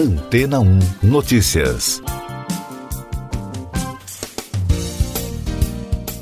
Antena 1 Notícias.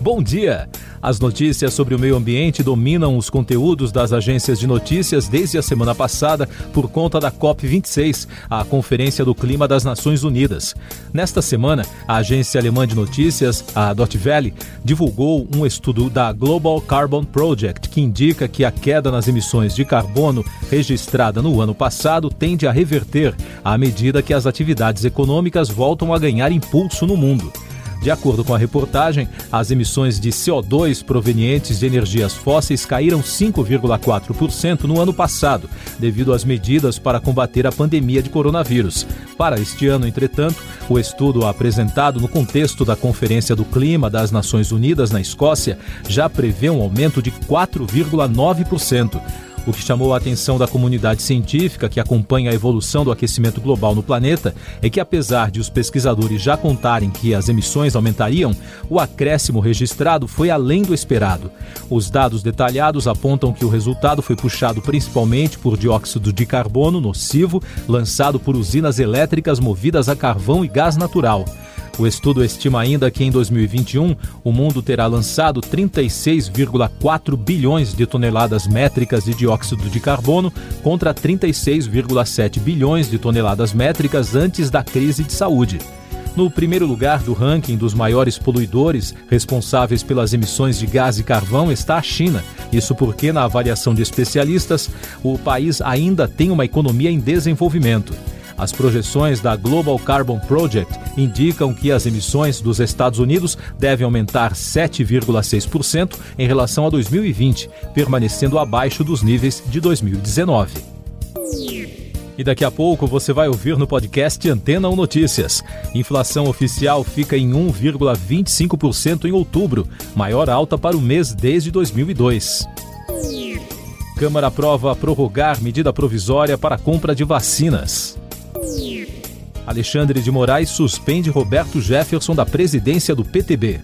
Bom dia! As notícias sobre o meio ambiente dominam os conteúdos das agências de notícias desde a semana passada por conta da COP26, a Conferência do Clima das Nações Unidas. Nesta semana, a agência alemã de notícias, a Dot Valley, divulgou um estudo da Global Carbon Project que indica que a queda nas emissões de carbono registrada no ano passado tende a reverter à medida que as atividades econômicas voltam a ganhar impulso no mundo. De acordo com a reportagem, as emissões de CO2 provenientes de energias fósseis caíram 5,4% no ano passado, devido às medidas para combater a pandemia de coronavírus. Para este ano, entretanto, o estudo apresentado no contexto da Conferência do Clima das Nações Unidas na Escócia já prevê um aumento de 4,9%. O que chamou a atenção da comunidade científica que acompanha a evolução do aquecimento global no planeta é que, apesar de os pesquisadores já contarem que as emissões aumentariam, o acréscimo registrado foi além do esperado. Os dados detalhados apontam que o resultado foi puxado principalmente por dióxido de carbono nocivo lançado por usinas elétricas movidas a carvão e gás natural. O estudo estima ainda que em 2021 o mundo terá lançado 36,4 bilhões de toneladas métricas de dióxido de carbono contra 36,7 bilhões de toneladas métricas antes da crise de saúde. No primeiro lugar do ranking dos maiores poluidores responsáveis pelas emissões de gás e carvão está a China. Isso porque, na avaliação de especialistas, o país ainda tem uma economia em desenvolvimento. As projeções da Global Carbon Project indicam que as emissões dos Estados Unidos devem aumentar 7,6% em relação a 2020, permanecendo abaixo dos níveis de 2019. E daqui a pouco você vai ouvir no podcast Antena 1 Notícias. Inflação oficial fica em 1,25% em outubro, maior alta para o mês desde 2002. Câmara aprova prorrogar medida provisória para compra de vacinas. Alexandre de Moraes suspende Roberto Jefferson da presidência do PTB.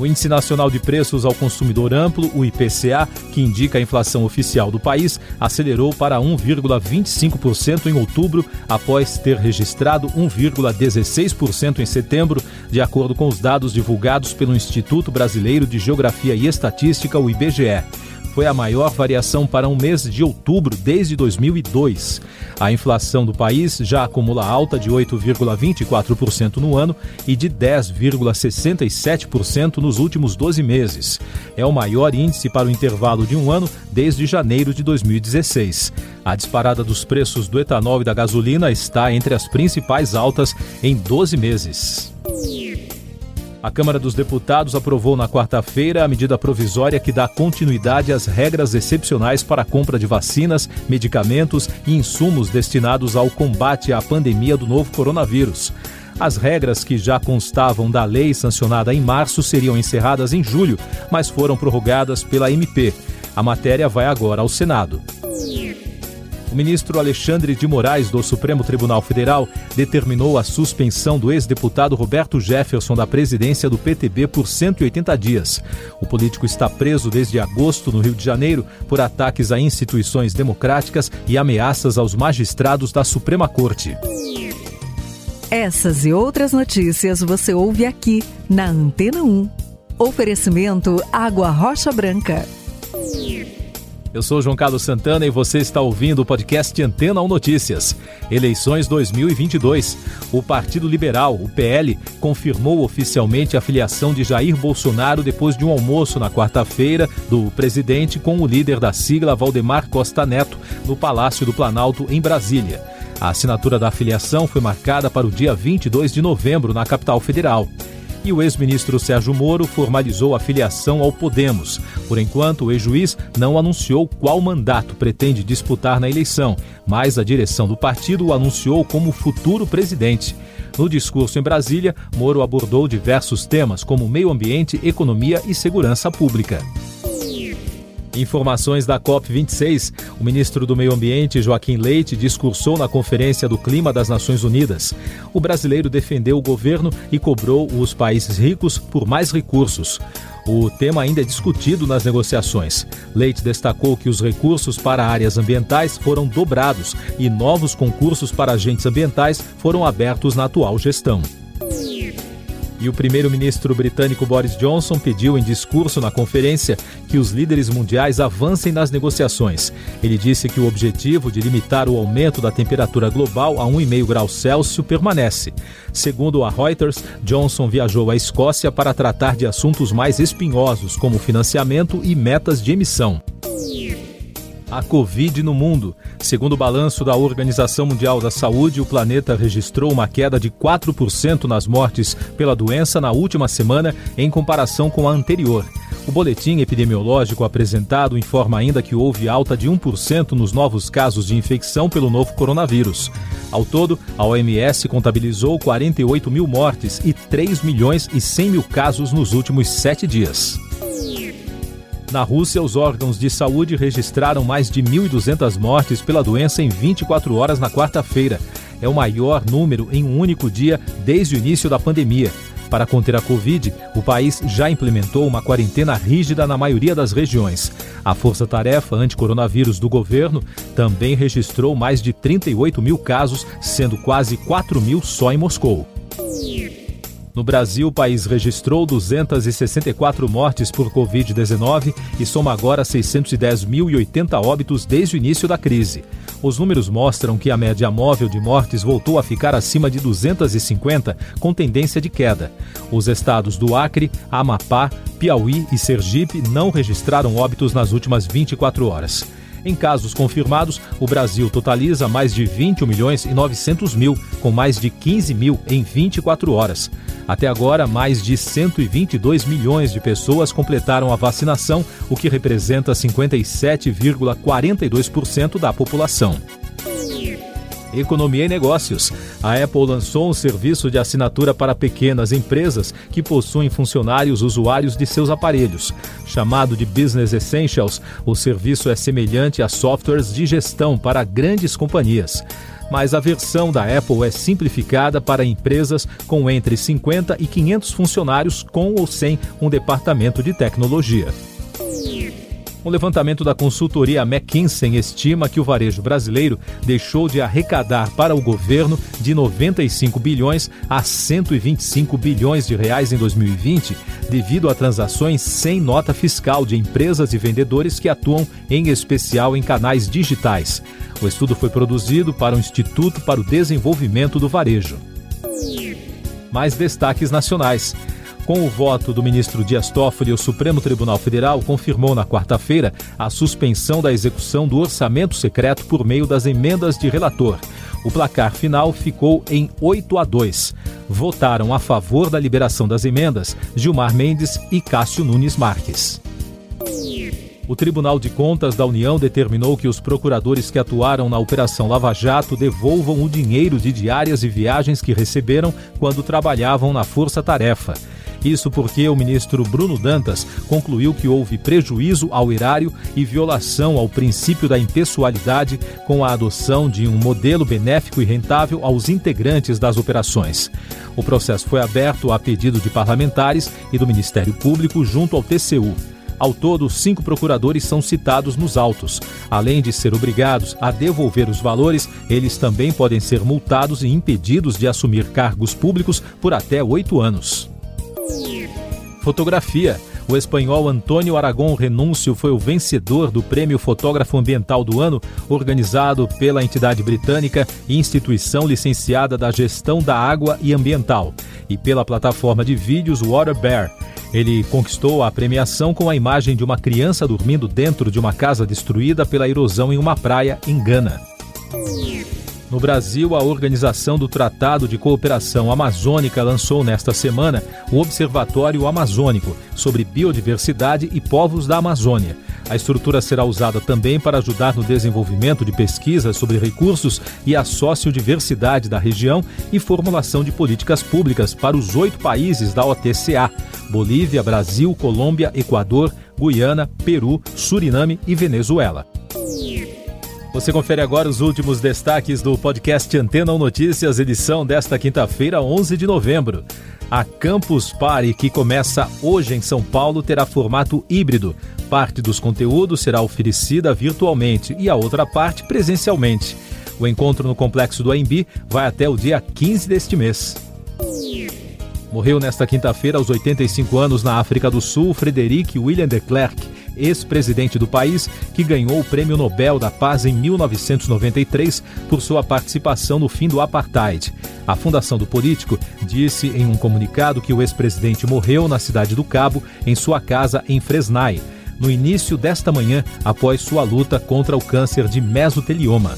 O Índice Nacional de Preços ao Consumidor Amplo, o IPCA, que indica a inflação oficial do país, acelerou para 1,25% em outubro, após ter registrado 1,16% em setembro, de acordo com os dados divulgados pelo Instituto Brasileiro de Geografia e Estatística, o IBGE foi a maior variação para um mês de outubro desde 2002. A inflação do país já acumula alta de 8,24% no ano e de 10,67% nos últimos 12 meses. É o maior índice para o intervalo de um ano desde janeiro de 2016. A disparada dos preços do etanol e da gasolina está entre as principais altas em 12 meses. A Câmara dos Deputados aprovou na quarta-feira a medida provisória que dá continuidade às regras excepcionais para a compra de vacinas, medicamentos e insumos destinados ao combate à pandemia do novo coronavírus. As regras que já constavam da lei sancionada em março seriam encerradas em julho, mas foram prorrogadas pela MP. A matéria vai agora ao Senado. O ministro Alexandre de Moraes, do Supremo Tribunal Federal, determinou a suspensão do ex-deputado Roberto Jefferson da presidência do PTB por 180 dias. O político está preso desde agosto no Rio de Janeiro por ataques a instituições democráticas e ameaças aos magistrados da Suprema Corte. Essas e outras notícias você ouve aqui na Antena 1. Oferecimento Água Rocha Branca. Eu sou João Carlos Santana e você está ouvindo o podcast Antena 1 Notícias. Eleições 2022. O Partido Liberal, o PL, confirmou oficialmente a filiação de Jair Bolsonaro depois de um almoço na quarta-feira do presidente com o líder da sigla Valdemar Costa Neto no Palácio do Planalto, em Brasília. A assinatura da filiação foi marcada para o dia 22 de novembro na capital federal e o ex-ministro Sérgio Moro formalizou a filiação ao Podemos. Por enquanto, o ex-juiz não anunciou qual mandato pretende disputar na eleição, mas a direção do partido o anunciou como futuro presidente. No discurso em Brasília, Moro abordou diversos temas como meio ambiente, economia e segurança pública. Informações da COP26. O ministro do Meio Ambiente, Joaquim Leite, discursou na Conferência do Clima das Nações Unidas. O brasileiro defendeu o governo e cobrou os países ricos por mais recursos. O tema ainda é discutido nas negociações. Leite destacou que os recursos para áreas ambientais foram dobrados e novos concursos para agentes ambientais foram abertos na atual gestão. E o primeiro-ministro britânico Boris Johnson pediu em discurso na conferência que os líderes mundiais avancem nas negociações. Ele disse que o objetivo de limitar o aumento da temperatura global a 1,5 graus Celsius permanece. Segundo a Reuters, Johnson viajou à Escócia para tratar de assuntos mais espinhosos, como financiamento e metas de emissão a Covid no mundo. Segundo o balanço da Organização Mundial da Saúde, o planeta registrou uma queda de 4% nas mortes pela doença na última semana em comparação com a anterior. O boletim epidemiológico apresentado informa ainda que houve alta de 1% nos novos casos de infecção pelo novo coronavírus. Ao todo, a OMS contabilizou 48 mil mortes e 3 milhões e 100 mil casos nos últimos sete dias. Na Rússia, os órgãos de saúde registraram mais de 1.200 mortes pela doença em 24 horas na quarta-feira. É o maior número em um único dia desde o início da pandemia. Para conter a Covid, o país já implementou uma quarentena rígida na maioria das regiões. A Força-Tarefa Anticoronavírus do governo também registrou mais de 38 mil casos, sendo quase 4 mil só em Moscou. No Brasil, o país registrou 264 mortes por Covid-19 e soma agora 610.080 óbitos desde o início da crise. Os números mostram que a média móvel de mortes voltou a ficar acima de 250, com tendência de queda. Os estados do Acre, Amapá, Piauí e Sergipe não registraram óbitos nas últimas 24 horas. Em casos confirmados, o Brasil totaliza mais de 21 milhões e 900 mil, com mais de 15 mil em 24 horas. Até agora, mais de 122 milhões de pessoas completaram a vacinação, o que representa 57,42% da população. Economia e Negócios. A Apple lançou um serviço de assinatura para pequenas empresas que possuem funcionários usuários de seus aparelhos. Chamado de Business Essentials, o serviço é semelhante a softwares de gestão para grandes companhias mas a versão da Apple é simplificada para empresas com entre 50 e 500 funcionários com ou sem um departamento de tecnologia. Um levantamento da consultoria McKinsey estima que o varejo brasileiro deixou de arrecadar para o governo de 95 bilhões a 125 bilhões de reais em 2020, devido a transações sem nota fiscal de empresas e vendedores que atuam em especial em canais digitais. O estudo foi produzido para o Instituto para o Desenvolvimento do Varejo. Mais destaques nacionais. Com o voto do ministro Dias Toffoli, o Supremo Tribunal Federal confirmou na quarta-feira a suspensão da execução do orçamento secreto por meio das emendas de relator. O placar final ficou em 8 a 2. Votaram a favor da liberação das emendas Gilmar Mendes e Cássio Nunes Marques. O Tribunal de Contas da União determinou que os procuradores que atuaram na Operação Lava Jato devolvam o dinheiro de diárias e viagens que receberam quando trabalhavam na Força Tarefa. Isso porque o ministro Bruno Dantas concluiu que houve prejuízo ao erário e violação ao princípio da impessoalidade com a adoção de um modelo benéfico e rentável aos integrantes das operações. O processo foi aberto a pedido de parlamentares e do Ministério Público junto ao TCU. Ao todo, cinco procuradores são citados nos autos. Além de ser obrigados a devolver os valores, eles também podem ser multados e impedidos de assumir cargos públicos por até oito anos. Fotografia. O espanhol Antônio Aragon Renúncio foi o vencedor do Prêmio Fotógrafo Ambiental do Ano, organizado pela entidade britânica Instituição Licenciada da Gestão da Água e Ambiental e pela plataforma de vídeos Water Bear. Ele conquistou a premiação com a imagem de uma criança dormindo dentro de uma casa destruída pela erosão em uma praia em Gana. No Brasil, a Organização do Tratado de Cooperação Amazônica lançou nesta semana o Observatório Amazônico sobre Biodiversidade e Povos da Amazônia. A estrutura será usada também para ajudar no desenvolvimento de pesquisas sobre recursos e a sociodiversidade da região e formulação de políticas públicas para os oito países da OTCA: Bolívia, Brasil, Colômbia, Equador, Guiana, Peru, Suriname e Venezuela. Você confere agora os últimos destaques do podcast Antena Notícias, edição desta quinta-feira, 11 de novembro. A Campus Party, que começa hoje em São Paulo, terá formato híbrido. Parte dos conteúdos será oferecida virtualmente e a outra parte presencialmente. O encontro no complexo do AMB vai até o dia 15 deste mês. Morreu nesta quinta-feira, aos 85 anos, na África do Sul, Frederic William de Klerk, ex-presidente do país, que ganhou o Prêmio Nobel da Paz em 1993 por sua participação no fim do apartheid. A fundação do político disse em um comunicado que o ex-presidente morreu na cidade do Cabo, em sua casa em Fresnai, no início desta manhã, após sua luta contra o câncer de mesotelioma.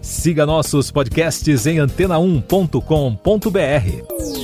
Siga nossos podcasts em antena1.com.br.